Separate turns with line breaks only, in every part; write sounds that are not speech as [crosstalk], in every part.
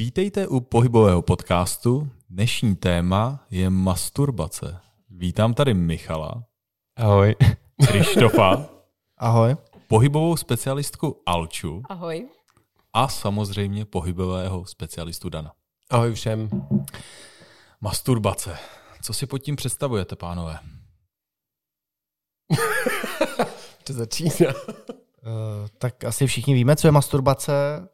Vítejte u pohybového podcastu. Dnešní téma je masturbace. Vítám tady Michala.
Ahoj. [laughs]
Krištofa.
Ahoj.
Pohybovou specialistku Alču.
Ahoj.
A samozřejmě pohybového specialistu Dana.
Ahoj všem.
Masturbace. Co si pod tím představujete, pánové? [laughs]
to začíná.
Uh, tak asi všichni víme, co je masturbace.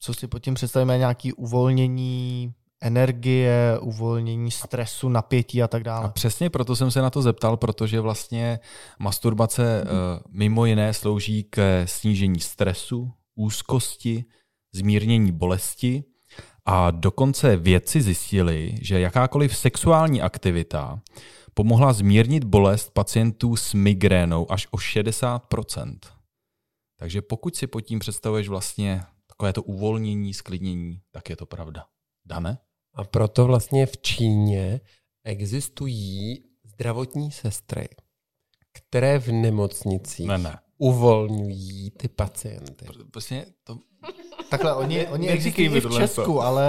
Co si pod tím představíme? Nějaké uvolnění energie, uvolnění stresu, napětí a tak dále.
A přesně proto jsem se na to zeptal, protože vlastně masturbace uh, mimo jiné slouží k snížení stresu, úzkosti, zmírnění bolesti a dokonce vědci zjistili, že jakákoliv sexuální aktivita pomohla zmírnit bolest pacientů s migrénou až o 60%. Takže pokud si pod tím představuješ vlastně takové to uvolnění, sklidnění, tak je to pravda. Dáme?
A proto vlastně v Číně existují zdravotní sestry, které v nemocnicích
Ne, ne.
uvolňují ty pacienty.
Vlastně to...
Takhle, oni, oni existují v Česku,
to.
ale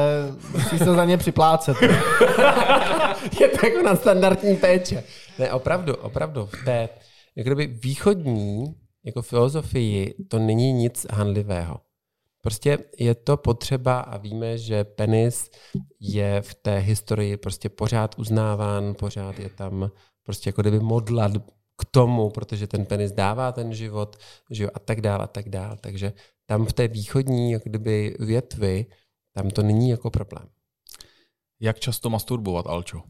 musí se za ně připlácet. [laughs]
je to jako na standardní péče. Ne, opravdu, opravdu. V té jak kdyby východní jako filozofii to není nic hanlivého. Prostě je to potřeba a víme, že penis je v té historii prostě pořád uznáván, pořád je tam prostě jako kdyby modlat k tomu, protože ten penis dává ten život, že jo, a tak dál, a tak dál. Takže tam v té východní jak kdyby větvi, tam to není jako problém.
Jak často masturbovat, Alčo?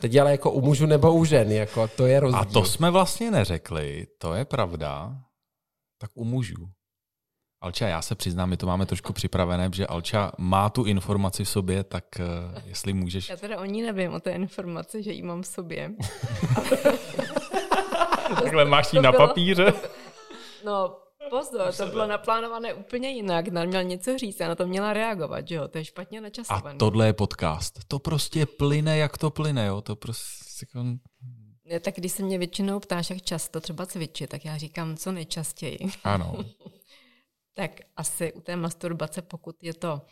Teď ale jako u mužů nebo u žen, jako to je rozdíl.
A to jsme vlastně neřekli, to je pravda. Tak u mužů. Alča, já se přiznám, my to máme trošku připravené, že Alča má tu informaci v sobě, tak uh, jestli můžeš...
Já teda o ní nevím, o té informaci, že ji mám v sobě. [laughs]
Takhle máš
To
na
bylo-
papíře? [laughs]
No, pozor, to bylo naplánované úplně jinak. Dan měl něco říct, já na to měla reagovat, že jo? To je špatně
A
načasované.
tohle je podcast. To prostě plyne, jak to plyne, jo? To prostě...
Ne, tak když se mě většinou ptáš, jak často třeba cvičit, tak já říkám co nejčastěji.
Ano. [laughs]
tak asi u té masturbace, pokud je to,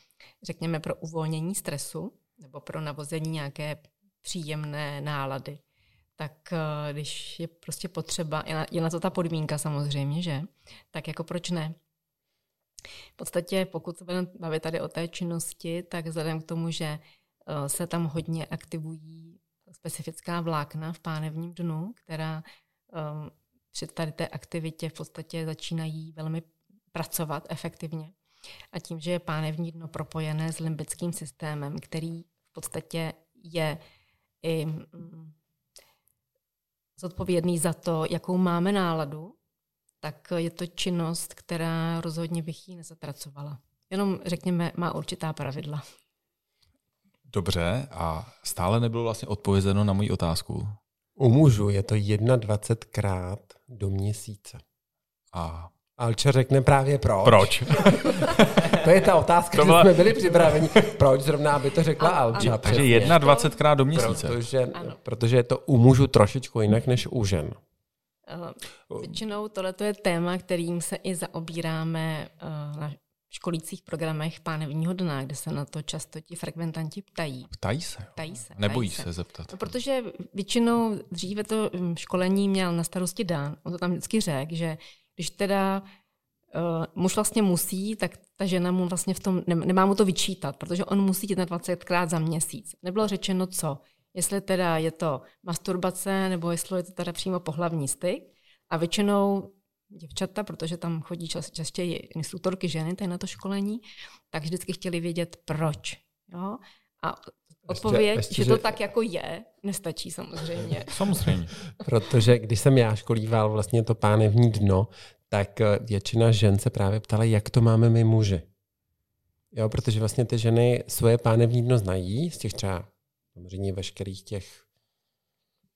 řekněme, pro uvolnění stresu nebo pro navození nějaké příjemné nálady, tak eh, když je prostě potřeba, je na, je na to ta podmínka samozřejmě, že? Tak jako proč ne? V podstatě, pokud se budeme bavit tady o té činnosti, tak vzhledem k tomu, že eh, se tam hodně aktivují specifická vlákna v pánevním dnu, která um, při tady té aktivitě v podstatě začínají velmi pracovat efektivně. A tím, že je pánevní dno propojené s limbickým systémem, který v podstatě je i mm, zodpovědný za to, jakou máme náladu, tak je to činnost, která rozhodně bych ji nezatracovala. Jenom, řekněme, má určitá pravidla.
Dobře, a stále nebylo vlastně odpovězeno na moji otázku.
U mužů je to 21krát do měsíce.
A
Alča řekne právě proč.
proč? [laughs]
To je ta otázka,
To
že
byla-
jsme byli připraveni. Proč zrovna, aby to řekla Alča?
Takže
přesně.
21krát do měsíce.
Protože,
Ano.
protože je to u mužů trošičku jinak než u žen.
Uh, Většinou tohle je téma, kterým se i zaobíráme uh, na školících programech pánevního dna, kde se na to často ti frekventanti ptají.
Ptají se. jo.
Ptají se.
Nebojí
ptají
se zeptat.
No, protože většinou dříve to mm, školení měl na starosti Dan. On to tam vždycky řekl, že když teda uh, muž vlastně musí, tak ta žena mu vlastně v tom, ne, nemá mu to vyčítat, protože on musí 21krát za měsíc. Nebylo řečeno co. Jestli teda je to masturbace, nebo jestli je to teda přímo pohlavní styk. A většinou děvčata, protože tam chodí čas, častěji instruktorky ženy tady na to školení, tak vždycky chtěli vědět proč. Jo? A odpověď,
ještě,
že
že-
to tak jako je, nestačí samozřejmě. [laughs]
Samozřejmě.
Protože když jsem já školíval vlastně to pánevní dno, tak eh, většina žen se právě ptala, jak to máme my muži. Jo, protože vlastně ty ženy svoje pánevní dno znají z těch třeba samozřejmě veškerých těch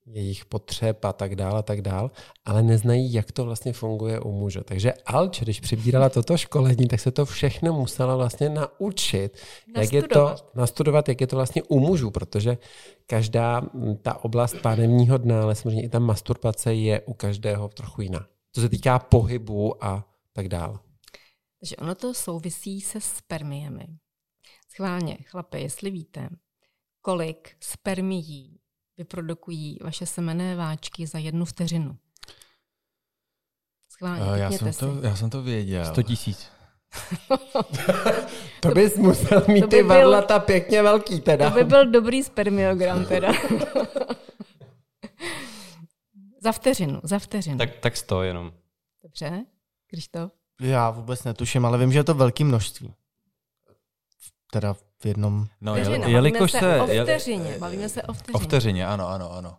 jejich potřeb a tak dál a tak dál, ale neznají, jak to vlastně funguje u muže. Takže Alč, když přibírala toto školení, tak se to všechno musela vlastně naučit, jak je to
Nastudovat.
nastudovat, jak je to vlastně u mužů, protože každá mm, ta oblast pánevního dna, ale samozřejmě i ta masturbace je u každého trochu jiná. Co se týká pohybu a tak dále.
Takže ono to souvisí se spermiemi. schválně, chlape, jestli víte, kolik spermií vyprodukují vaše semené váčky za jednu vteřinu. Schválně,
Uh, já, jsem
si.
to, já jsem to věděl.
100 tisíc. [laughs]
To bys musel mít
to
ty
by byl-
varlata pěkně velký teda.
To by byl dobrý spermiogram teda. [laughs] za vteřinu, za vteřinu.
Tak, tak sto jenom.
Dobře, když to.
Já vůbec netuším, ale vím, že je to velké množství. Teda v jednom...
No,
Vteřina,
jel, jelikož
bavíme se,
se...
o vteřině, bavíme se o vteřině.
O vteřině, ano, ano, ano.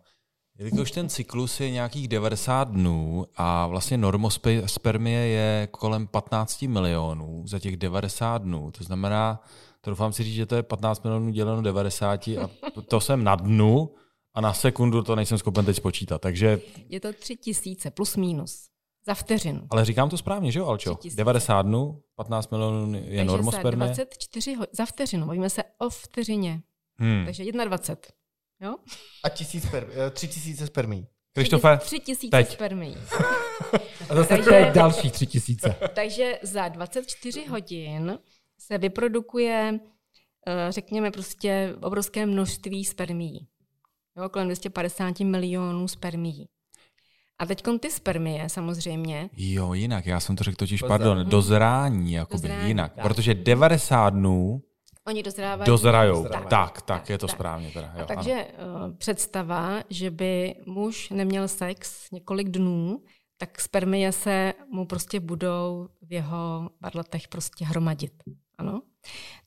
Jelikož ten cyklus je nějakých 90 dnů a vlastně normospermie je kolem 15 milionů za těch 90 dnů, to znamená, to doufám si říct, že to je 15 milionů děleno 90 a to, to jsem na dnu a na sekundu to nejsem schopen teď spočítat. Takže,
Je to tři tisíce plus minus za vteřinu.
ale říkám to správně, že jo, Alčo?
Tři tisíce.
90 dnů, 15 milionů je
Takže za
normospermie.
24 ho- za vteřinu, bavíme se o vteřině.
Hmm.
Takže 21. Jo?
A tisíc sper, eh, tři tisíce spermí.
Krištofe,
Tři tisíce
teď.
spermií.
A zase
Takže-
Takže... další tři tisíce.
Takže za 24 hodin se vyprodukuje, eh, řekněme, prostě obrovské množství spermií. Jo, kolem 250 milionů spermií. A teď ty spermie samozřejmě,
Jo, jinak, já jsem to řekl totiž,
Pozor.
pardon, dozrání, jakoby
Dozrání.
jinak, protože 90 dnů
oni dozrávají.
dozrajou.
Dozrávají.
Tak, tak, je to
tak.
správně teda. Jo,
A takže uh, představa, že by muž neměl sex několik dnů, tak spermie se mu prostě budou v jeho varlatech prostě hromadit. Ano?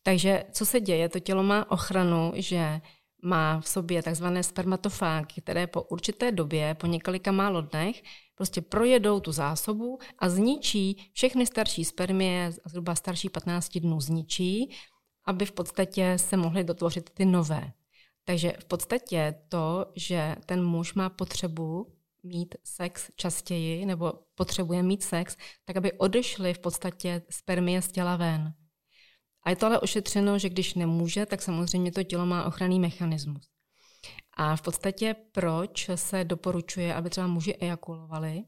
Takže co se děje? To tělo má ochranu, že má v sobě takzvané spermatofágy, které po určité době, po několika málo dnech, prostě projedou tu zásobu a zničí všechny starší spermie, zhruba starší 15 dnů zničí, aby v podstatě se mohly dotvořit ty nové. Takže v podstatě to, že ten muž má potřebu mít sex častěji nebo potřebuje mít sex, tak aby odešly v podstatě spermie z těla ven. A je to ale ošetřeno, že když nemůže, tak samozřejmě to tělo má ochranný mechanismus. A v podstatě proč se doporučuje, aby třeba muži ejakulovali,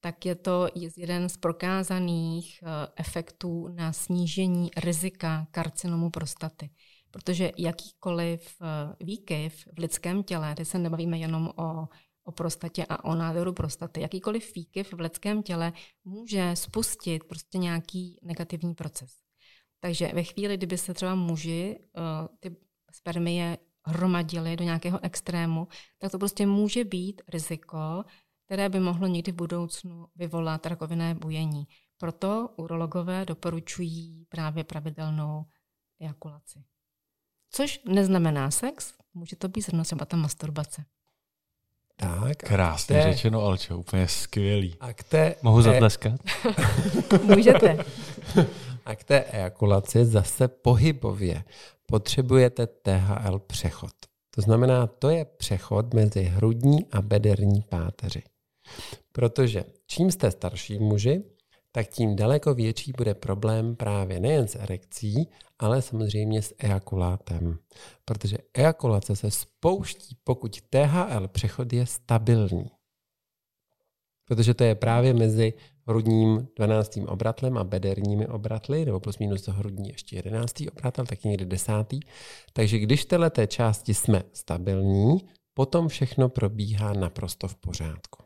tak je to jeden z prokázaných eh, efektů na snížení rizika karcinomu prostaty. Protože jakýkoliv eh, výkyv v lidském těle, teď se nebavíme jenom o, o prostatě a o nádoru prostaty, jakýkoliv výkyv v lidském těle může spustit prostě nějaký negativní proces. Takže ve chvíli, kdyby se třeba muži uh, ty spermie hromadily do nějakého extrému, tak to prostě může být riziko, které by mohlo někdy v budoucnu vyvolat rakovinné bujení. Proto urologové doporučují právě pravidelnou ejakulaci. Což neznamená sex, může to být zrovna třeba ta masturbace.
Tak.
Krásně
To je-
řečeno, Alčo, úplně skvělý.
A k té,
Mohu zatleskat? [laughs]
Můžete. [laughs]
a k té ejakulaci zase pohybově potřebujete THL přechod. To znamená, to je přechod mezi hrudní a bederní páteři. Protože čím jste starší muži, tak tím daleko větší bude problém právě nejen s erekcí, ale samozřejmě s ejakulátem. Protože ejakulace se spouští, pokud THL přechod je stabilní. Protože to je právě mezi hrudním 12. obratlem a bederními obratly, nebo plus minus to hrudní ještě 11. obratel, tak někdy 10. Takže když v této části jsme stabilní, potom všechno probíhá naprosto v pořádku.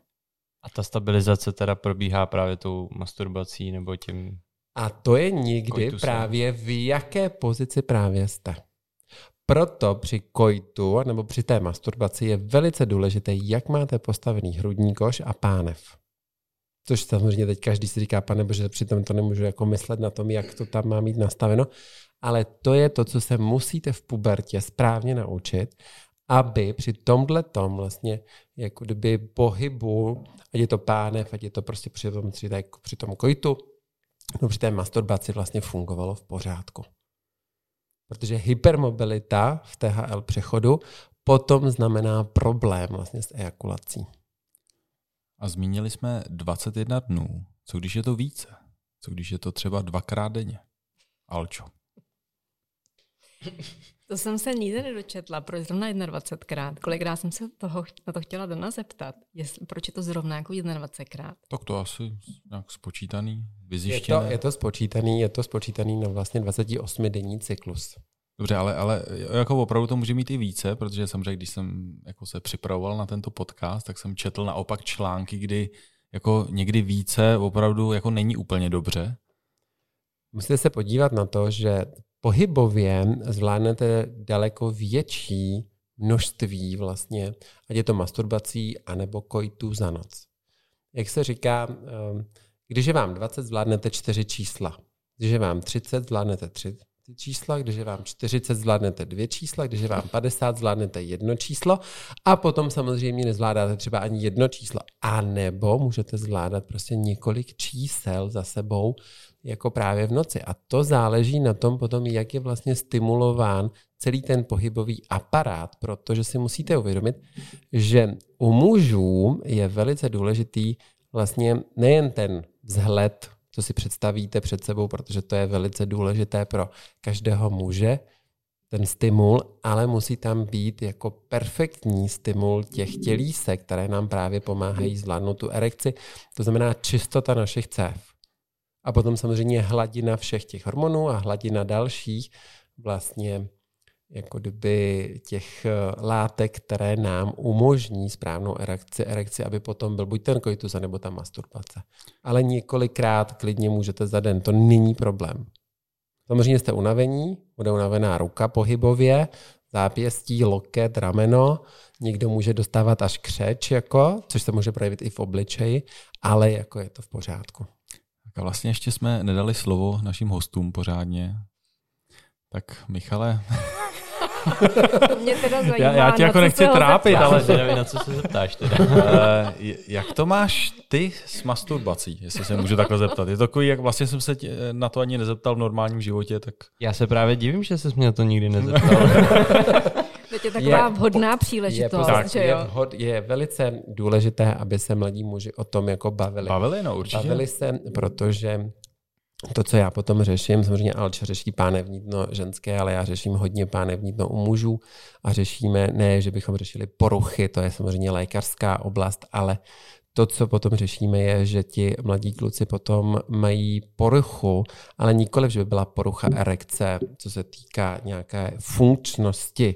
A ta stabilizace teda probíhá právě tou masturbací nebo tím...
A to je někdy právě v jaké pozici právě jste. Proto při koitu nebo při té masturbaci je velice důležité, jak máte postavený hrudní koš a pánev. Což samozřejmě teď každý si říká, pane bože, přitom to nemůžu jako myslet na tom, jak to tam má mít nastaveno, ale to je to, co se musíte v pubertě správně naučit, aby při tomhle tom vlastně jako kdyby pohybu, ať je to pánev, ať je to prostě při tom, při, tom koitu, no při té masturbaci vlastně fungovalo v pořádku. Protože hypermobilita v THL přechodu potom znamená problém vlastně s ejakulací.
A zmínili jsme 21 dnů. Co když je to více? Co když je to třeba dvakrát denně? Alčo.
To jsem se nikdy nedočetla, proč zrovna 21krát. Kolikrát jsem se toho, na to chtěla do nás zeptat, jestli, proč je to zrovna jako 21krát.
Tak to asi nějak spočítaný,
Je to,
vyzjištěné.
je to spočítaný, je to spočítaný na vlastně 28 denní cyklus.
Dobře, ale, ale jako opravdu to může mít i více, protože samozřejmě, když jsem jako se připravoval na tento podcast, tak jsem četl naopak články, kdy jako někdy více opravdu jako není úplně dobře.
Musíte se podívat na to, že pohybově zvládnete daleko větší množství vlastně, ať je to masturbací, anebo kojtů za noc. Jak se říká, ehm, když je vám 20, zvládnete 4 čísla. Když je vám 30, zvládnete 3 čísla, když je vám 40, zvládnete dvě čísla, když je vám 50, zvládnete jedno číslo a potom samozřejmě nezvládáte třeba ani jedno číslo. A nebo můžete zvládat prostě několik čísel za sebou jako právě v noci. A to záleží na tom potom, jak je vlastně stimulován celý ten pohybový aparát, protože si musíte uvědomit, že u mužů je velice důležitý vlastně nejen ten vzhled, co si představíte před sebou, protože to je velice důležité pro každého muže, ten stimul, ale musí tam být jako perfektní stimul těch tělísek, které nám právě pomáhají zvládnout tu erekci, to znamená čistota našich cév. A potom samozřejmě hladina všech těch hormonů a hladina dalších vlastně jako kdyby těch eh, látek, které nám umožní správnou erekci, erekci, aby potom byl buď ten koitus, nebo ta masturbace. Ale několikrát klidně můžete za den, to není problém. Samozřejmě jste unavení, bude unavená ruka pohybově, zápěstí, loket, rameno, někdo může dostávat až křeč, jako, což se může projevit i v obličeji, ale jako je to v pořádku.
A vlastně ještě jsme nedali slovo našim hostům pořádně. Tak Michale, [laughs]
Mě teda zajímá,
já, já tě jako nechci trápit, ale
nevím, na co se zeptáš teda.
uh, [laughs] jak to máš ty s masturbací, jestli se můžu takhle zeptat? Je to takový, jak vlastně jsem se tě, na to ani nezeptal v normálním životě, tak...
Já se právě divím, že jsi mě na to nikdy nezeptal. [laughs]
To je taková je, vhodná příležitost,
je,
tak, že
je,
jo?
vhod, je velice důležité, aby se mladí muži o tom jako bavili.
Bavili, no určitě.
Bavili se, protože to, co já potom řeším, samozřejmě Alča řeší pánevní dno ženské, ale já řeším hodně pánevní dno u mužů a řešíme, ne, že bychom řešili poruchy, to je samozřejmě lékařská oblast, ale to, co potom řešíme, je, že ti mladí kluci potom mají poruchu, ale nikoliv, že by byla porucha erekce, co se týká nějaké funkčnosti,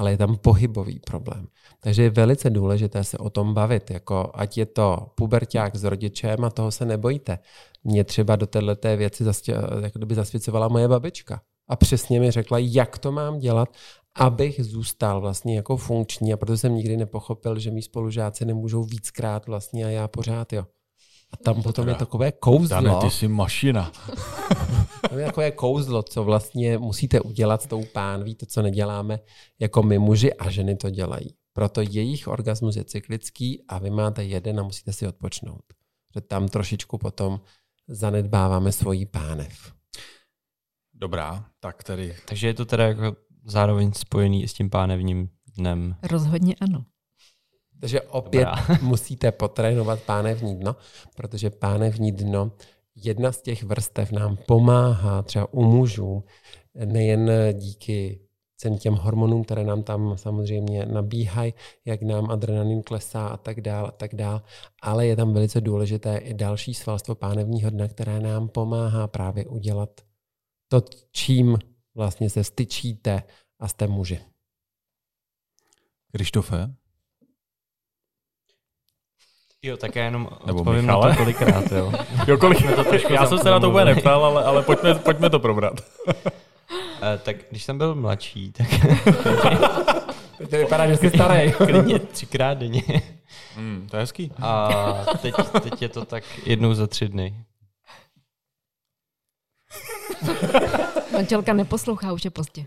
ale je tam pohybový problém. Takže je velice důležité se o tom bavit, jako ať je to puberták s rodičem a toho se nebojíte. Mě třeba do této věci zastě, jako zasvěcovala moje babička a přesně mi řekla, jak to mám dělat, abych zůstal vlastně jako funkční a proto jsem nikdy nepochopil, že mý spolužáci nemůžou víckrát vlastně a já pořád jo. A tam potom je takové kouzlo.
Dane, ty jsi mašina. [laughs]
To je takové kouzlo, co vlastně musíte udělat s tou pánví, to, co neděláme jako my muži a ženy to dělají. Proto jejich orgasmus je cyklický a vy máte jeden a musíte si odpočnout. Že tam trošičku potom zanedbáváme svoji pánev.
Dobrá, tak tedy.
Takže je to teda jako zároveň spojený s tím pánevním dnem.
Rozhodně ano.
Takže opět Dobrá. musíte potrénovat pánevní dno, protože pánevní dno, jedna z těch vrstev nám pomáhá třeba u mužů, nejen díky celým těm hormonům, které nám tam samozřejmě nabíhají, jak nám adrenalin klesá a tak dál a tak dál, ale je tam velice důležité i další svalstvo pánevního dna, které nám pomáhá právě udělat to, čím vlastně se styčíte a jste muži.
Krištofe?
Jo, tak já jenom
Nebo
odpovím
Michale.
na to kolikrát, jo. [laughs]
Jo, kolik,
to trošku
já jsem se na to úplně neptal, ale, ale pojďme, [laughs] pojďme to probrat. [laughs]
Eh, tak když jsem byl mladší, tak
To vypadá, že jsi starý.
klidně třikrát denně.
Hmm, to je hezký.
A teď, teď je to tak jednou za tři dny.
Manželka neposlouchá, už je pozdě.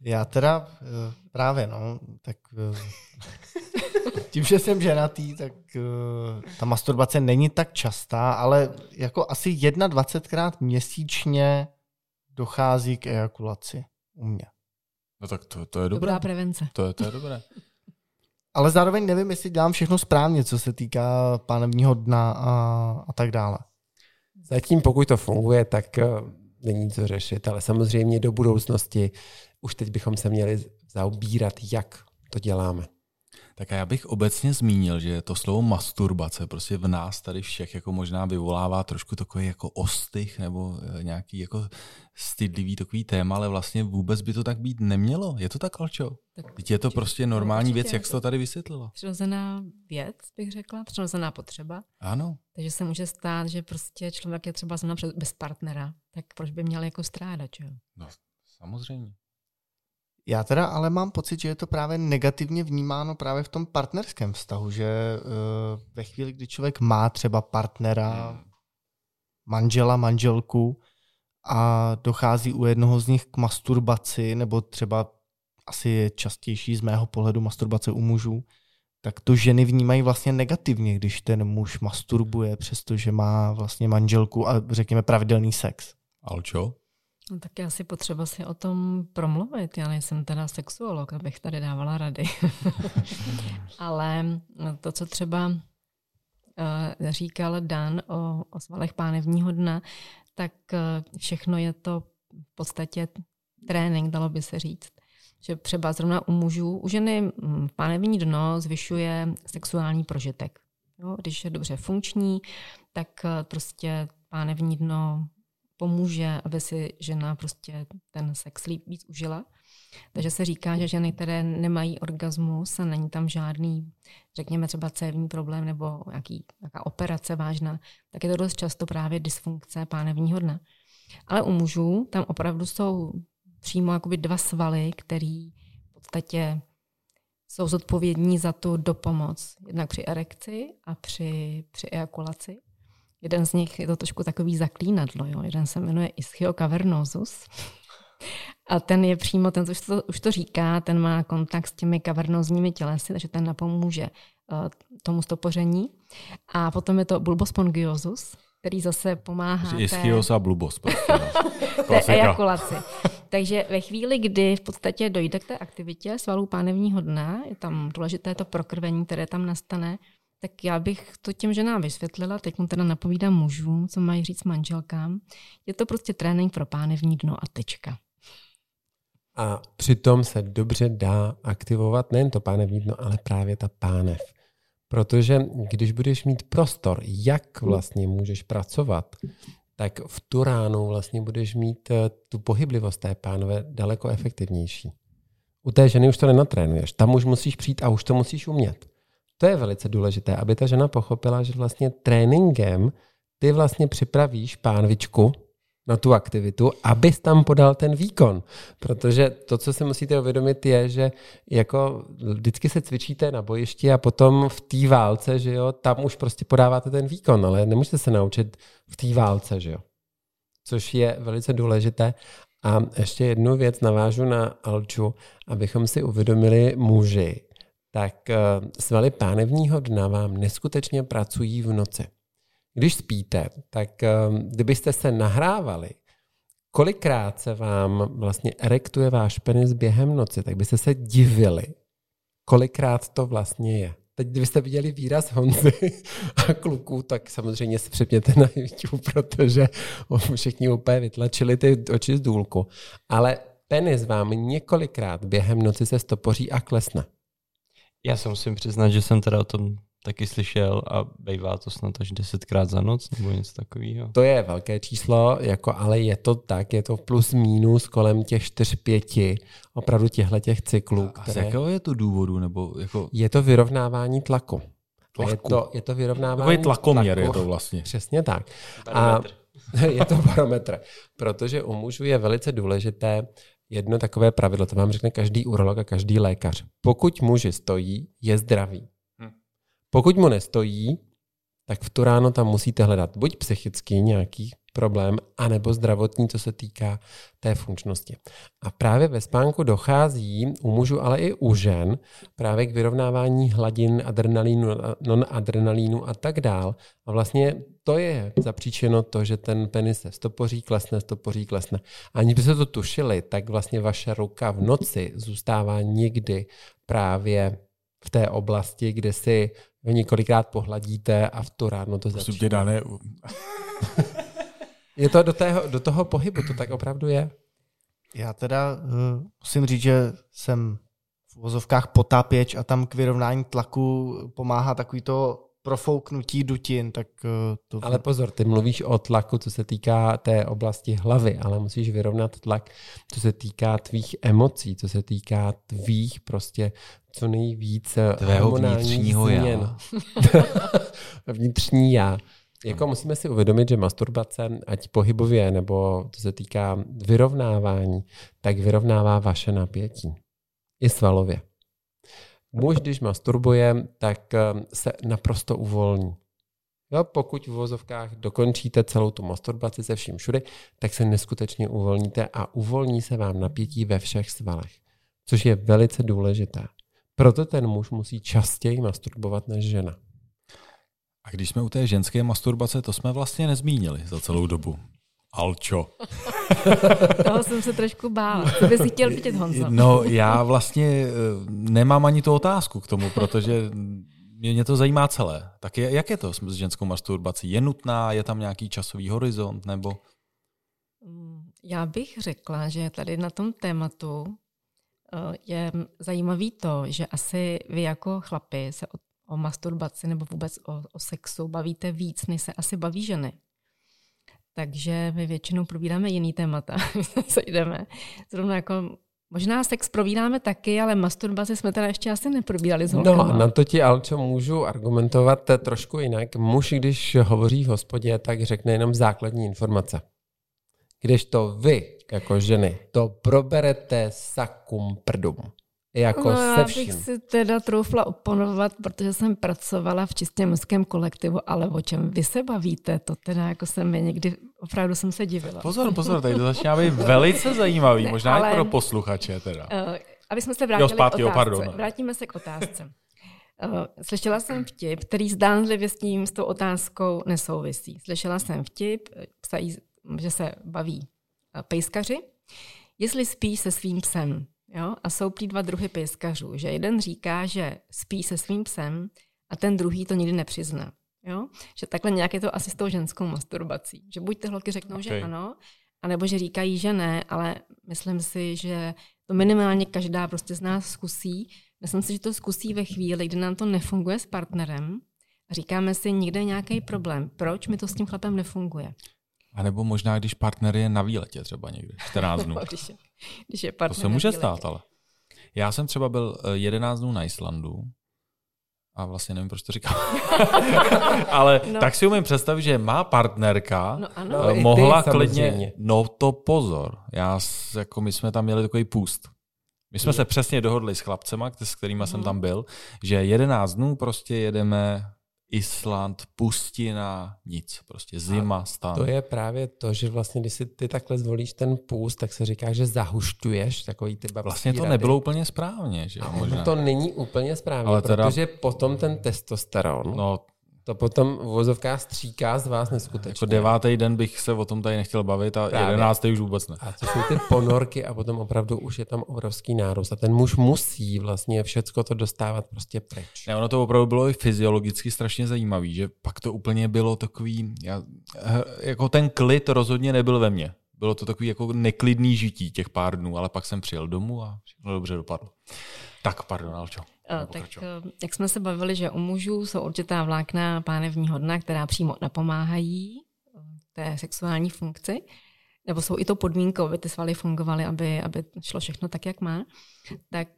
Já teda eh, právě, no, tak eh, [laughs] tím, že jsem ženatý, tak eh, ta masturbace není tak častá, ale jako asi 21krát měsíčně dochází k ejakulaci u mě.
No tak to, to je dobré.
Dobrá prevence.
To je, to je dobré. [laughs]
Ale zároveň nevím, jestli dělám všechno správně, co se týká pánevního dna a, a tak dále.
Zatím, pokud to funguje, tak eh, není co řešit, ale samozřejmě do budoucnosti už teď bychom se měli zaobírat, jak to děláme.
Tak a já bych obecně zmínil, že to slovo masturbace prostě v nás tady všech jako možná vyvolává trošku takový jako ostych nebo eh, nějaký jako stydlivý takový téma, ale vlastně vůbec by to tak být nemělo. Je to tak, Alčo?
Tak
Teď je to prostě normální věc, jak jsi to tady vysvětlila.
přirozená věc, bych řekla, přirozená potřeba.
Ano.
Takže se může stát, že prostě člověk je třeba zrovna bez partnera, tak proč by měl jako strádat, jo?
No, samozřejmě.
Já teda ale mám pocit, že je to právě negativně vnímáno právě v tom partnerském vztahu, že uh, ve chvíli, kdy člověk má třeba partnera, manžela, manželku a dochází u jednoho z nich k masturbaci, nebo třeba asi je častější z mého pohledu masturbace u mužů, tak to ženy vnímají vlastně negativně, když ten muž masturbuje, přestože má vlastně manželku a řekněme pravidelný sex.
Alčo?
No, tak je asi potřeba si o tom promluvit. Já nejsem teda sexuolog, abych tady dávala rady. [laughs] Ale to, co třeba uh, říkal Dan o, o svalech pánevního dna, tak uh, všechno je to v podstatě trénink, dalo by se říct. Že třeba zrovna u mužů, u ženy mm, pánevní dno zvyšuje sexuální prožitek. Jo? Když je dobře funkční, tak eh, prostě pánevní dno pomůže, aby si žena prostě ten sex líp víc užila. Takže se říká, že ženy, které nemají orgasmus a není tam žádný, řekněme třeba cévní problém nebo nějaký, nějaká operace vážná, tak je to dost často právě dysfunkce pánevního dna. Ale u mužů tam opravdu jsou přímo jakoby dva svaly, který v podstatě jsou zodpovědní za tu dopomoc. Jednak při erekci a při, při ejakulaci. Jeden z nich je to trošku takový zaklínadlo. Jo. Jeden se jmenuje Ischio cavernosus. A ten je přímo, ten už to, už to říká, ten má kontakt s těmi kavernózními tělesy, takže ten napomůže uh, tomu stopoření. A potom je to bulbospongiosus, který zase pomáhá té,
Ischios a blubos. Prostě, [laughs]
té ejakulaci. Takže ve chvíli, kdy v podstatě dojde k té aktivitě svalů pánevního dna, je tam důležité to prokrvení, které tam nastane, tak já bych to těm ženám vysvětlila, teď mu teda napovídám mužům, co mají říct manželkám. Je to prostě trénink pro pánevní dno a tečka.
A přitom se dobře dá aktivovat nejen to pánevní dno, ale právě ta pánev. Protože když budeš mít prostor, jak vlastně můžeš pracovat, tak v tu ránu vlastně budeš mít eh, tu pohyblivost té pánové daleko efektivnější. U té ženy už to nenatrénuješ, tam už musíš přijít a už to musíš umět. To je velice důležité, aby ta žena pochopila, že vlastně tréninkem ty vlastně připravíš pánvičku na tu aktivitu, abys tam podal ten výkon. Protože to, co si musíte uvědomit, je, že jako vždycky se cvičíte na bojišti a potom v té válce, že jo, tam už prostě podáváte ten výkon, ale nemůžete se naučit v té válce, že jo. Což je velice důležité. A ještě jednu věc navážu na Alču, abychom si uvědomili muži, tak eh, svaly pánevního dna vám neskutečně pracují v noci. Když spíte, tak eh, kdybyste se nahrávali, kolikrát se vám vlastně erektuje váš penis během noci, tak byste se divili, kolikrát to vlastně je. Teď, kdybyste viděli výraz Honzy [laughs] a kluků, tak samozřejmě se přepněte na YouTube, protože všichni úplně vytlačili ty oči z důlku. Ale penis vám několikrát během noci se stopoří a klesne.
Já se musím přiznat, že jsem teda o tom taky slyšel a bývá to snad až desetkrát za noc nebo něco takového.
To je velké číslo, jako, ale je to tak, je to plus minus kolem těch 4-5 opravdu těchto těch cyklů.
A z jakého je to důvodu? Nebo jako
Je to vyrovnávání tlaku. A Je
Tlaku.
to, je to vyrovnávání
Takový tlakoměr
tlaku.
je to vlastně.
Přesně tak. A [laughs] je to barometr. Protože u mužů je velice důležité jedno takové pravidlo, to vám řekne každý urolog a každý lékař. Pokud muži stojí, je zdravý.
Hm.
Pokud mu nestojí, tak v tu ráno tam musíte hledat buď psychický nějaký problém, anebo zdravotní, co se týká té funkčnosti. A právě ve spánku dochází u mužů, ale i u žen právě k vyrovnávání hladin adrenalínu, non-adrenalínu a tak dál. A vlastně to je zapříčeno to, že ten penis se stopoří, klesne, stopoří, klesne. Aniž byste to tušili, tak vlastně vaše ruka v noci zůstává někdy právě v té oblasti, kde si ho několikrát pohladíte a v tu ráno to začíná.
tě, Dané, [laughs]
Je to do, tého, do toho pohybu, to tak opravdu je.
Já teda uh, musím říct, že jsem v v vozovkách potápěč a tam k vyrovnání tlaku pomáhá takový to profouknutí dutin, tak uh, to...
Ale pozor, ty mluvíš o tlaku, co se týká té oblasti hlavy, ale musíš vyrovnat tlak, co se týká tvých emocí, co se týká tvých prostě co nejvíc
Tvého vnitřního já.
změn. [laughs] Vnitřní já. Jako musíme si uvědomit, že masturbace, ať pohybově, nebo to se týká vyrovnávání, tak vyrovnává vaše napětí. I svalově. Muž, když masturbuje, tak eh, se naprosto uvolní. Jo, pokud v vozovkách dokončíte celou tu masturbaci se vším všude, tak se neskutečně uvolníte a uvolní se vám napětí ve všech svalech, což je velice důležité. Proto ten muž musí častěji masturbovat než žena.
A když jsme u té ženské masturbace, to jsme vlastně nezmínili za celou dobu. Alčo. [laughs]
Toho jsem se trošku bála. Co bys chtěl vidět, Honzo?
No, já vlastně eh, nemám ani tu otázku k tomu, protože mě, to zajímá celé. Tak je, jak je to s ženskou masturbací? Je nutná? Je tam nějaký časový horizont? Nebo
Mm, Já bych řekla, že tady na tom tématu je zajímavý to, že asi vy jako chlapi se o, o masturbaci nebo vůbec o, o sexu bavíte víc, než se asi baví ženy. Takže my většinou probíráme jiný témata, [laughs] když se sejdeme. Zrovna jako možná sex probíráme taky, ale masturbaci jsme teda ještě asi neprobírali s
No, na to ti, Alčo, můžu argumentovat eh, trošku jinak. Muž, když hovoří v hospodě, tak řekne jenom základní informace. Když to vy, jako ženy, to proberete sakum prdum. Jako
no,
se
já bych
vším.
si teda troufla oponovat, protože jsem pracovala v čistě mužském kolektivu, ale o čem vy se bavíte, to teda jako jsem mi někdy, opravdu jsem se divila.
pozor, pozor, tady to začíná být velice zajímavý,
Ne,
možná
ale-
i pro posluchače teda.
Uh, aby jsme se vrátili
zpátky,
k
jo,
otázce.
pardon.
Vrátíme se k otázce. Uh, slyšela jsem vtip, který zdánlivě s tím, s tou otázkou nesouvisí. Slyšela jsem vtip, eh, psají, že se baví eh, pejskaři, jestli spí se svým psem. Jo? A jsou prý dva druhy pejskařů. Že jeden říká, že spí se svým psem a ten druhý to nikdy nepřizná. Jo? Že takhle nějak je to asi s tou ženskou masturbací. Že buď ty holky řeknou, že
Okay.
ano, anebo že říkají, že ne, ale myslím si, že to minimálně každá prostě z nás zkusí. Myslím si, že to zkusí ve chvíli, kdy nám to nefunguje s partnerem a říkáme si, někde je nějaký problém. Proč mi to s tím chlapem nefunguje?
A nebo možná, když partner je na výletě třeba někde, 14 dnů. [laughs]
když, je, když je
To
partner
se může stát, ale. Já jsem třeba byl eh, 11 dnů na Islandu a vlastně nevím, proč to říkám. [laughs] ale
No.
tak si umím představit, že má partnerka
No ano.
No,
eh,
i ty
mohla
samozřejmě.
klidně, no to pozor, já, jako my jsme tam měli takový půst. My jsme se přesně dohodli s chlapcema, s kterými jsem tam byl, že 11 dnů prostě jedeme Island, pustina, nic. Prostě zima, stan.
To je právě to, že vlastně, když si ty takhle zvolíš ten půst, tak se říká, že zahušťuješ takový ty babský
Vlastně to
rady.
nebylo úplně správně, že jo, možná.
To není úplně správně,
Ale teda-
protože potom ten testosteron,
No,
to potom v vozovkách stříká z vás neskutečně.
jako devátý den bych se o tom tady nechtěl bavit a
Právě.
jedenáctý už vůbec ne.
A to jsou ty ponorky a potom opravdu už je tam obrovský nárůst. A ten muž musí vlastně všecko to dostávat prostě pryč.
Ne, ono to opravdu bylo i fyziologicky strašně zajímavý, že pak to úplně bylo takový, já, jako ten klid rozhodně nebyl ve mně. Bylo to takový jako neklidný žití těch pár dnů, ale pak jsem přijel domů a všechno dobře dopadlo. Tak, pardon, Alčo.
Eh, Tak eh, jak jsme se bavili, že u mužů jsou určitá vlákna pánevního dna, která přímo napomáhají eh, té sexuální funkci, nebo jsou i to podmínkou, aby ty svaly fungovaly, aby, aby šlo všechno tak, jak má. Tak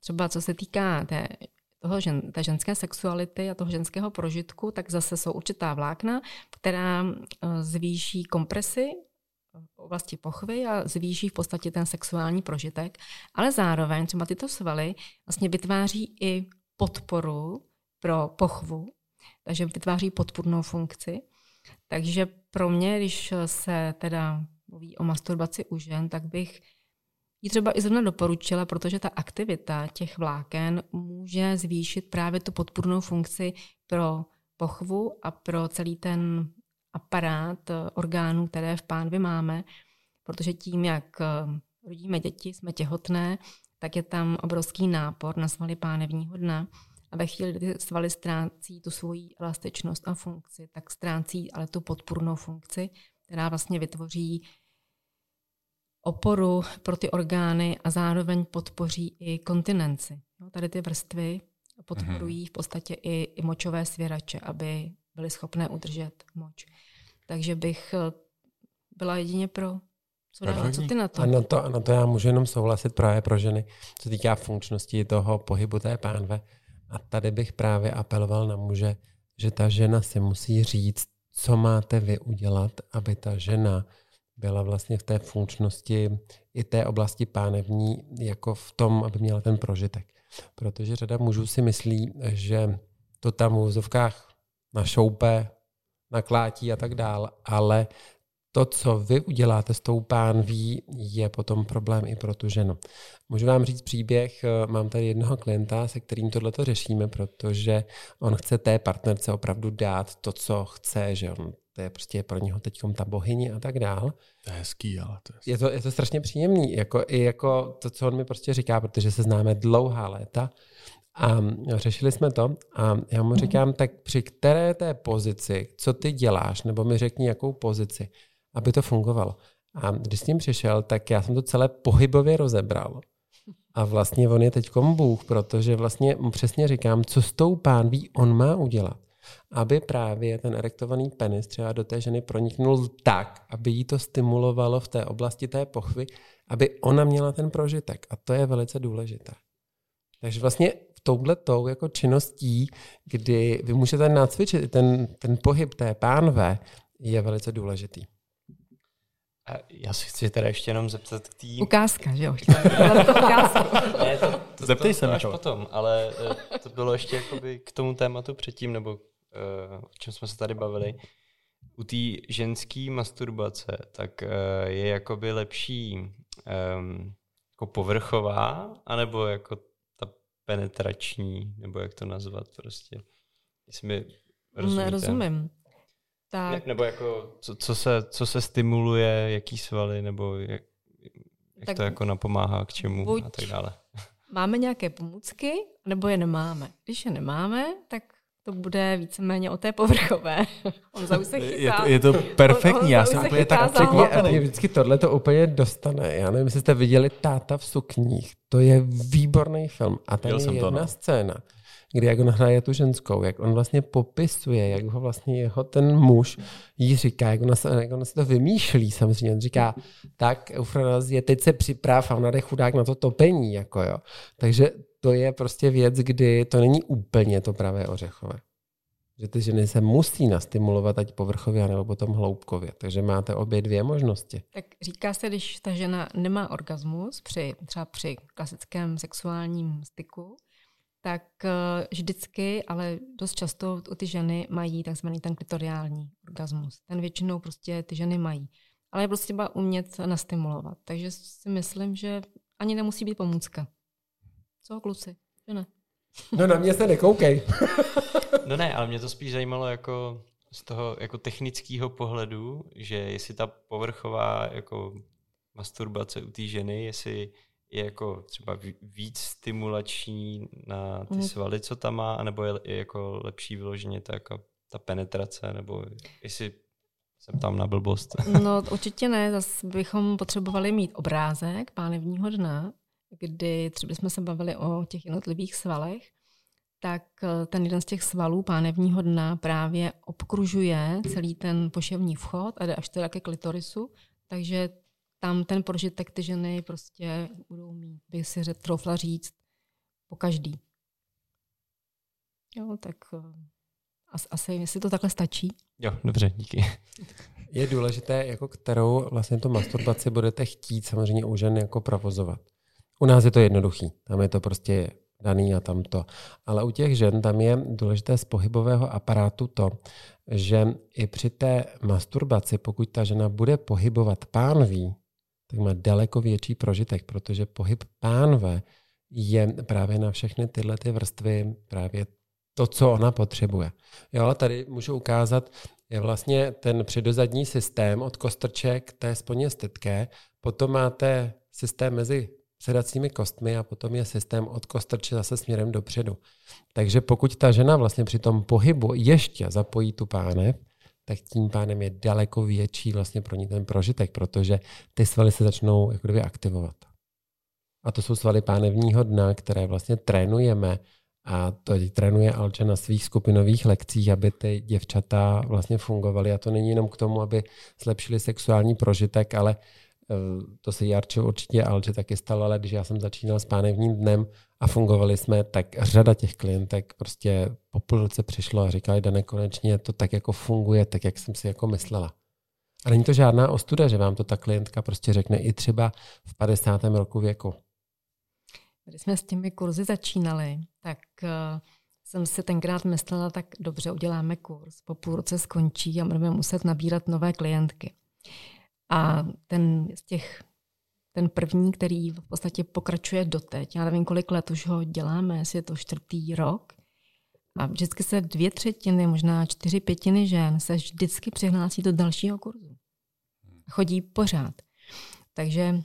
třeba co se týká té, toho žen, té ženské sexuality a toho ženského prožitku, tak zase jsou určitá vlákna, která zvýší kompresi oblasti pochvy a zvýší v podstatě ten sexuální prožitek, ale zároveň třeba tyto svaly vlastně vytváří i podporu pro pochvu, takže vytváří podpůrnou funkci. Takže pro mě, když se teda mluví o masturbaci u žen, tak bych ji třeba i zrovna doporučila, protože ta aktivita těch vláken může zvýšit právě tu podpůrnou funkci pro pochvu a pro celý ten aparát eh, orgánů, které v pánvi máme, protože tím, jak eh, rodíme děti, jsme těhotné, tak je tam obrovský nápor na svaly pánevního dna. A ve chvíli, kdy svaly ztrácí tu svoji elastičnost a funkci, tak ztrácí ale tu podpůrnou funkci, která vlastně vytvoří oporu pro ty orgány a zároveň podpoří i kontinenci. No, tady ty vrstvy podporují v podstatě i, i močové svěrače, aby byly schopné udržet moč. Takže bych eh, byla jedině pro co, dá, co ty na to?
A na to, a na to já můžu jenom souhlasit právě pro ženy, co týká funkčnosti toho pohybu té pánve. A tady bych právě apeloval na muže, že ta žena si musí říct, co máte vy udělat, aby ta žena byla vlastně v té funkčnosti i té oblasti pánevní, jako v tom, aby měla ten prožitek. Protože řada mužů si myslí, že to tam v úzovkách našoupe, naklátí a tak dál, ale to, co vy uděláte s tou pánví, je potom problém i pro tu ženu. Můžu vám říct příběh, mám tady jednoho klienta, se kterým tohleto řešíme, protože on chce té partnerce opravdu dát to, co chce, že on to je prostě pro něho teď ta bohyně a tak dál.
To je hezký, ale to
je... Je to, je to strašně příjemný, jako, i jako to, co on mi prostě říká, protože se známe dlouhá léta a řešili jsme to a já mu říkám, tak při které té pozici, co ty děláš, nebo mi řekni, jakou pozici, aby to fungovalo. A když s ním přišel, tak já jsem to celé pohybově rozebral. A vlastně on je teď Bůh, protože vlastně mu přesně říkám, co s tou pánví on má udělat aby právě ten erektovaný penis třeba do té ženy proniknul tak, aby jí to stimulovalo v té oblasti té pochvy, aby ona měla ten prožitek. A to je velice důležité. Takže vlastně touhletou jako činností, kdy vy můžete nacvičit ten, ten pohyb té pánve, je velice důležitý.
A já si chci teda ještě jenom zeptat k té...
Ukázka, že jo? [laughs]
ne, to, to, Zeptej to, se to až potom, ale eh, to bylo ještě jakoby k tomu tématu předtím, nebo Eh, o čem jsme se tady bavili, u té ženské masturbace, tak eh, je jakoby lepší um, jako povrchová, anebo jako penetrační, nebo jak to nazvat prostě. Jestli mi
rozumíte. Nerozumím.
Tak. Ne, nebo jako, co, co, se, co se stimuluje, jaký svaly, nebo jak, jak tak to jako napomáhá k čemu a tak dále. [laughs]
Máme nějaké pomůcky, nebo je nemáme. Když je nemáme, tak to bude víceméně o té povrchové. [laughs] On už se chytá.
Je to, je to perfektní, on, on já jsem úplně tak
překvapený. Mě vždycky tohle to úplně dostane. Já nevím, jestli jste viděli Táta v sukních. To je výborný film. A tam je jedna to, no. scéna, kdy jak on hraje tu ženskou, jak on vlastně popisuje, jak ho vlastně jeho ten muž jí říká, jak ona, se, jak ona se to vymýšlí samozřejmě. On říká, tak je teď se připrav a ona jde chudák na to topení. Jako jo. Takže to je prostě věc, kdy to není úplně to pravé ořechové. Že ty ženy se musí nastimulovat ať povrchově, nebo potom hloubkově. Takže máte obě dvě možnosti.
Tak říká se, když ta žena nemá orgasmus, při, třeba při klasickém sexuálním styku, tak eh, vždycky, ale dost často u ty ženy mají takzvaný ten klitoriální orgasmus. Ten většinou prostě ty ženy mají. Ale je prostě třeba umět nastimulovat. Takže si myslím, že ani nemusí být pomůcka. Co, kluci? Že ne?
No na mě se nekoukej. [laughs]
no ne, ale mě to spíš zajímalo jako z toho jako technického pohledu, že jestli ta povrchová jako masturbace u té ženy, jestli je jako třeba víc stimulační na ty mm. svaly, co tam má, anebo je, je jako lepší vyloženě ta, jako, ta penetrace, nebo jestli jsem tam na blbost.
no určitě ne, zase bychom potřebovali mít obrázek pánevního dna, kdy třeba jsme se bavili o těch jednotlivých svalech, tak eh, ten jeden z těch svalů pánevního dna právě obkružuje celý ten poševní vchod a jde až teda ke klitorisu, takže tam ten prožitek ty ženy prostě budou mít, by si troufla říct, po každý. Jo, tak eh, asi, jestli to takhle stačí.
Jo, dobře, díky.
Je důležité, jako kterou vlastně tu masturbaci budete chtít samozřejmě u žen jako provozovat. U nás je to jednoduchý, tam je to prostě daný a tam to. Ale u těch žen tam je důležité z pohybového aparátu to, že i při té masturbaci, pokud ta žena bude pohybovat pánví, tak má daleko větší prožitek, protože pohyb pánve je právě na všechny tyhle ty vrstvy právě to, co ona potřebuje. Jo, ale tady můžu ukázat, je vlastně ten předozadní systém od kostrček té sponě stetké, potom máte systém mezi sedacími kostmi a potom je systém od kostrče zase směrem dopředu. Takže pokud ta žena vlastně při tom pohybu ještě zapojí tu pánev, tak tím pádem je daleko větší vlastně pro ní ten prožitek, protože ty svaly se začnou jako kdyby aktivovat. A to jsou svaly pánevního dna, které vlastně trénujeme a to trénuje Alče na svých skupinových lekcích, aby ty děvčata vlastně fungovaly. A to není jenom k tomu, aby zlepšili sexuální prožitek, ale to se Jarče určitě Alče taky stalo, ale když já jsem začínal s pánevním dnem a fungovali jsme, tak řada těch klientek prostě po půl roce přišlo a říkali, Dane, konečně to tak jako funguje, tak jak jsem si jako myslela. A není to žádná ostuda, že vám to ta klientka prostě řekne i třeba v 50. roku věku.
Když jsme s těmi kurzy začínali, tak uh, jsem si tenkrát myslela, tak dobře, uděláme kurz, po půl roce skončí a budeme muset nabírat nové klientky. A ten z těch, ten první, který v podstatě pokračuje doteď, já nevím, kolik let už ho děláme, jestli je to čtvrtý rok, a vždycky se dvě třetiny, možná čtyři pětiny žen se vždycky přihlásí do dalšího kurzu. Chodí pořád. Takže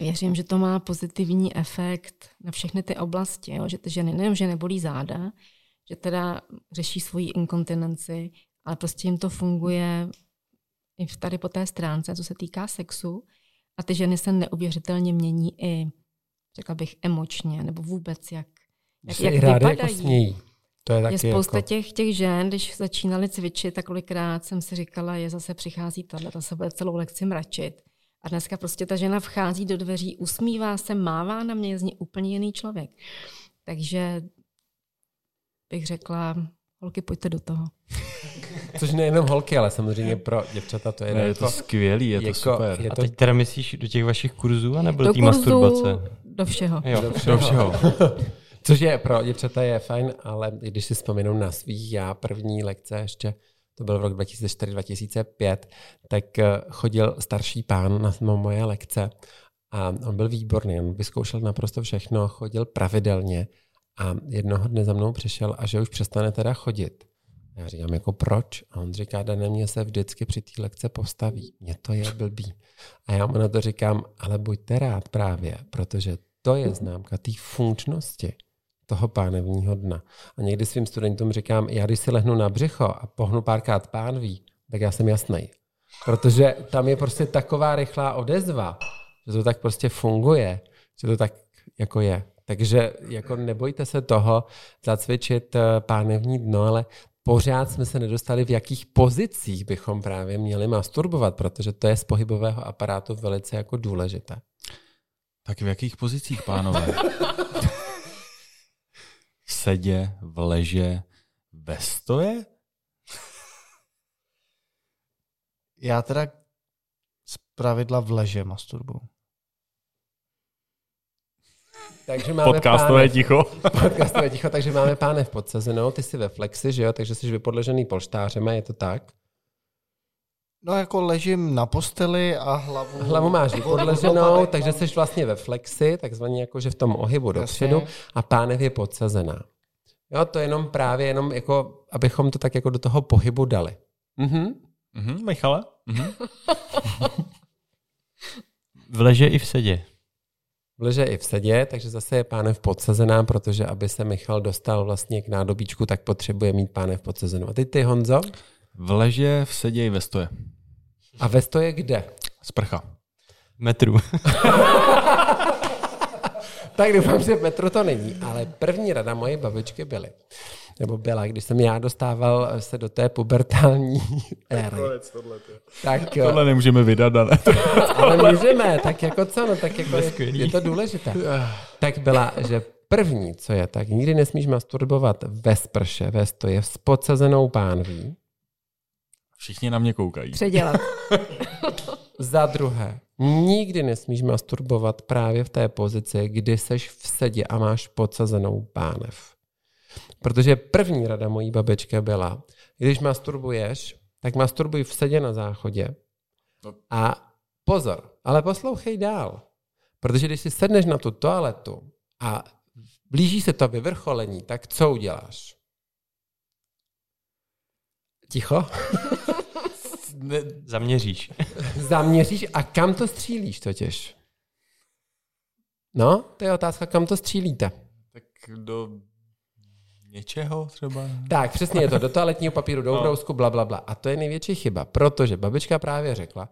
věřím, že to má pozitivní efekt na všechny ty oblasti, jo? že ty ženy nejen, že nebolí záda, že teda řeší svoji inkontinenci, ale prostě jim to funguje i tady po té stránce, co se týká sexu. A ty ženy se neuvěřitelně mění i, řekla bych, emočně, nebo vůbec, jak, jak, jak
jako vypadají. Jako.
To je, taky je spousta jako... těch, těch žen, když začínali cvičit, tak kolikrát jsem si říkala, je zase přichází tahle, ta se bude celou lekci mračit. A dneska prostě ta žena vchází do dveří, usmívá se, mává na mě, je z ní úplně jiný člověk. Takže bych řekla, holky, pojďte do toho. [laughs]
Což nejenom holky, ale samozřejmě pro děvčata to je...
Ne, je to jako, skvělý, je to jako, super. Je
to... A teď teda myslíš do těch vašich kurzů, anebo do té masturbace?
Do všeho.
Jo,
do všeho. Do všeho. [laughs]
Což je pro děvčata je fajn, ale když si vzpomenu na svých já první lekce ještě, to byl v rok 2004-2005, tak eh, chodil starší pán na moje lekce a on byl výborný, on vyzkoušel naprosto všechno, chodil pravidelně a jednoho dne za mnou přišel a že už přestane teda chodit. Já říkám, jako proč? A on říká, da mě se vždycky při té lekce postaví. Mně to je blbý. A já mu na to říkám, ale buďte rád právě, protože to je známka té funkčnosti toho pánevního dna. A někdy svým studentům říkám, já když si lehnu na břicho a pohnu párkrát pánví, tak já jsem jasný. Protože tam je prostě taková rychlá odezva, že to tak prostě funguje, že to tak jako je. Takže jako nebojte se toho zacvičit eh, pánevní dno, ale pořád jsme se nedostali, v jakých pozicích bychom právě měli masturbovat, protože to je z pohybového aparátu velice jako důležité.
Tak v jakých pozicích, pánové? v sedě, v leže, ve stoje?
Já teda z pravidla v leže masturbu.
Takže máme
Podcastové pánev, ticho. [laughs]
Podcastové ticho, takže máme pánev podsazenou, ty jsi ve flexi, že jo, takže jsi vypodležený polštářem, je to tak?
No jako ležím na posteli a hlavu...
Hlavu máš vypodleženou, takže jsi vlastně ve flexi, takzvaně jako, že v tom ohybu dopředu a pánev je podsazená. Jo, to je jenom právě jenom jako, abychom to tak jako do toho pohybu dali.
Mhm. Mhm, Michale? Mhm. [laughs]
v leže i v sedě.
Leže i v sedě, takže zase je pánev podsazená, protože aby se Michal dostal vlastně k nádobíčku, tak potřebuje mít pánev podsazenou. A ty ty, Honzo?
V leže, v sedě i ve stoje.
A ve stoje kde?
Sprcha.
Metru. [laughs]
tak doufám, že v metru to není. Ale první rada moje babičky byly, nebo byla, když jsem já dostával se do té pubertální éry.
tohle, tak, tohle nemůžeme vydat, ale... [laughs]
ale můžeme, tak jako co, no tak jako je, je to důležité. Tak byla, že první, co je, tak nikdy nesmíš masturbovat ve sprše, ve stoje s podsazenou pánví.
Všichni na mě koukají.
Předělat. [laughs]
Za druhé, nikdy nesmíš masturbovat právě v té pozici, kdy seš v sedě a máš podsazenou pánev. Protože první rada mojí babičky byla, když masturbuješ, tak masturbuj v sedě na záchodě. No. A pozor, ale poslouchej dál. Protože když si sedneš na tu toaletu a blíží se to vyvrcholení, tak co uděláš? Ticho? [laughs]
ne, zaměříš. [laughs]
zaměříš a kam to střílíš totiž? No, to je otázka, kam to střílíte.
Tak do Něčeho třeba?
Tak, přesně je to. Do [laughs] toaletního papíru, do ubrousku, bla, bla, bla. A to je největší chyba, protože babička právě řekla,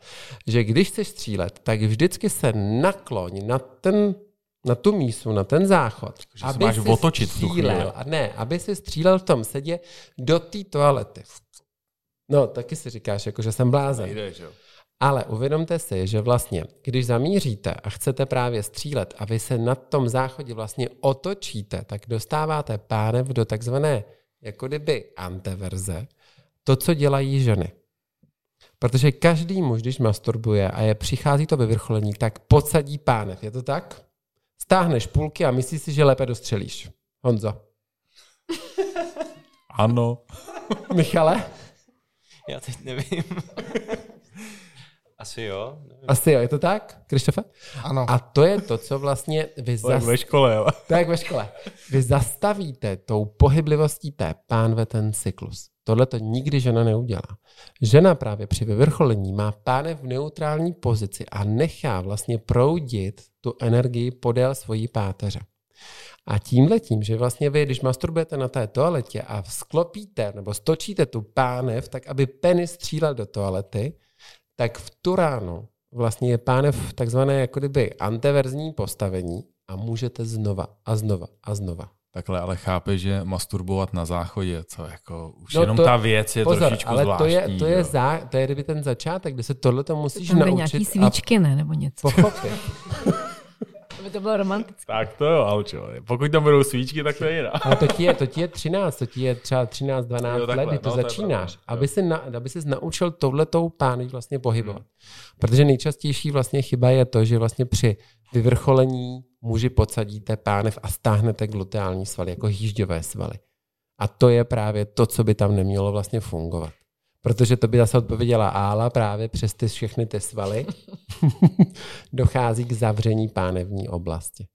že když chceš střílet, tak vždycky se nakloň na ten na tu mísu, na ten záchod,
že aby máš si otočit
střílel, a ne, aby si střílel v tom sedě do té toalety. No, taky si říkáš, jako, že jsem blázen.
Nejde, že jo?
Ale uvědomte si, že vlastně, když zamíříte a chcete právě střílet a vy se na tom záchodě vlastně otočíte, tak dostáváte pánev do takzvané jako kdyby anteverze, to, co dělají ženy. Protože každý muž, když masturbuje a je přichází to vyvrcholení, tak podsadí pánev. Je to tak? Stáhneš půlky a myslíš si, že lépe dostřelíš. Honzo.
Ano.
Michale?
Já teď nevím. [laughs] Asi jo.
Nevím. Asi jo, je to tak, Krištofe?
Ano.
A to je to, co vlastně vy
zas... ve škole, jo.
Tak ve škole. Vy zastavíte tou pohyblivostí té pánve ten cyklus. Tohle to nikdy žena neudělá. Žena právě při vyvrcholení má pánev v neutrální pozici a nechá vlastně proudit tu energii podél svojí páteře. A tímhle tím, že vlastně vy, když masturbujete na té toaletě a sklopíte nebo stočíte tu pánev, tak aby penis střílel do toalety, tak v tu ráno vlastně je pánev takzvané jako kdyby anteverzní postavení a můžete znova a znova a znova.
Takhle ale chápe, že masturbovat na záchodě, co jako už no jenom to, ta věc je pozor, trošičku
ale
zvláštní.
to je, to je, zá, to je kdyby ten začátek, kde se tohle to musíš
Tam
naučit.
nějaký svíčky, a... ne? Nebo něco.
Pochopit. [laughs]
Aby to bylo romantické.
Tak to jo, aučo. Pokud tam budou svíčky, tak to je jiná.
No to ti je, to ti je 13, to ti je třeba 13, 12 jo, takhle, let, kdy to no, začínáš. To aby, si na, aby si naučil touhletou pány vlastně pohybovat. Hmm. Protože nejčastější vlastně chyba je to, že vlastně při vyvrcholení muži podsadíte pánev a stáhnete gluteální svaly, jako hýžďové svaly. A to je právě to, co by tam nemělo vlastně fungovat. Protože to by zase odpověděla Ála právě přes ty všechny ty svaly. [laughs] dochází k zavření pánevní oblasti.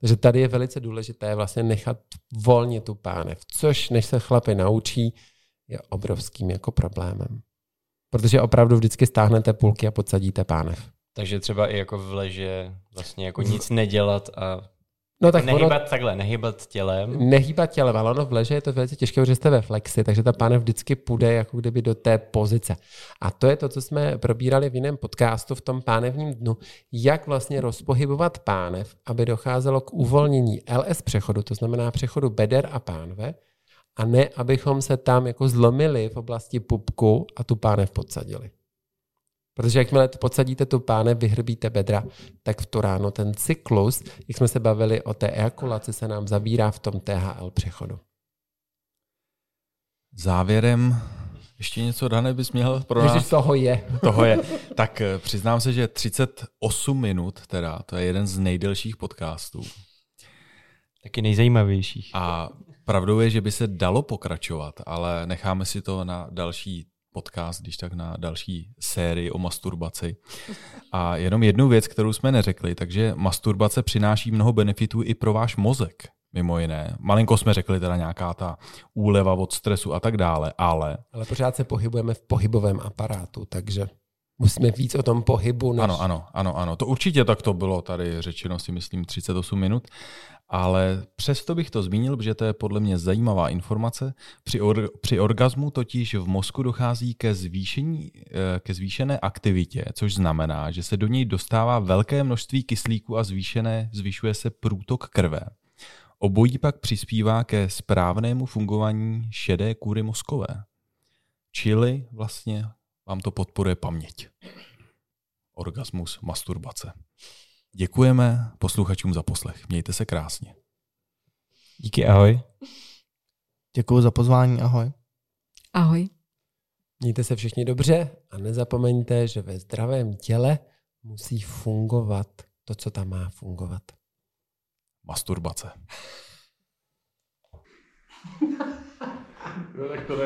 Takže tady je velice důležité vlastně nechat volně tu pánev, což než se chlapy naučí, je obrovským jako problémem. Protože opravdu vždycky stáhnete půlky a podsadíte pánev.
Takže třeba i jako v leže vlastně jako nic nedělat a
No tak
nehýbat ono, takhle, nehýbat tělem.
Nehýbat tělem, ale ono v leže je to velice těžké, protože jste ve flexi, takže ta pánev vždycky půjde jako kdyby do té pozice. A to je to, co jsme probírali v jiném podcastu v tom pánevním dnu, jak vlastně rozpohybovat pánev, aby docházelo k uvolnění LS přechodu, to znamená přechodu beder a pánve, a ne, abychom se tam jako zlomili v oblasti pupku a tu pánev podsadili. Protože jakmile podsadíte tu páne, vyhrbíte bedra, tak v to ráno ten cyklus, jak jsme se bavili o té ejakulaci, se nám zabírá v tom THL přechodu.
Závěrem ještě něco, Dane, bys měl pro nás?
Ježiš, toho je. [laughs]
Toho je. Tak eh, přiznám se, že 38 minut, teda, to je jeden z nejdelších podcastů.
Taky nejzajímavějších.
A pravdou je, že by se dalo pokračovat, ale necháme si to na další podcast, když tak na další sérii o masturbaci. A jenom jednu věc, kterou jsme neřekli, takže masturbace přináší mnoho benefitů i pro váš mozek, mimo jiné. Malinko jsme řekli teda nějaká ta úleva od stresu a tak dále, ale...
Ale pořád se pohybujeme v pohybovém aparátu, takže musíme víc o tom pohybu. Než...
Ano, ano, ano, ano. To určitě tak to bylo tady řečeno si myslím 38 minut. Ale přesto bych to zmínil, že to je podle mě zajímavá informace. Při, or, při orgazmu totiž v mozku dochází ke, zvýšení, eh, ke zvýšené aktivitě, což znamená, že se do něj dostává velké množství kyslíku a zvýšené, zvyšuje se průtok krve. Obojí pak přispívá ke správnému fungování šedé kůry mozkové. Čili vlastně vám to podporuje paměť. Orgasmus, masturbace. Děkujeme posluchačům za poslech. Mějte se krásně.
Díky, ahoj.
Děkuji za pozvání, ahoj.
Ahoj.
Mějte se všichni dobře a nezapomeňte, že ve zdravém těle musí fungovat to, co tam má fungovat.
Masturbace. no, tak to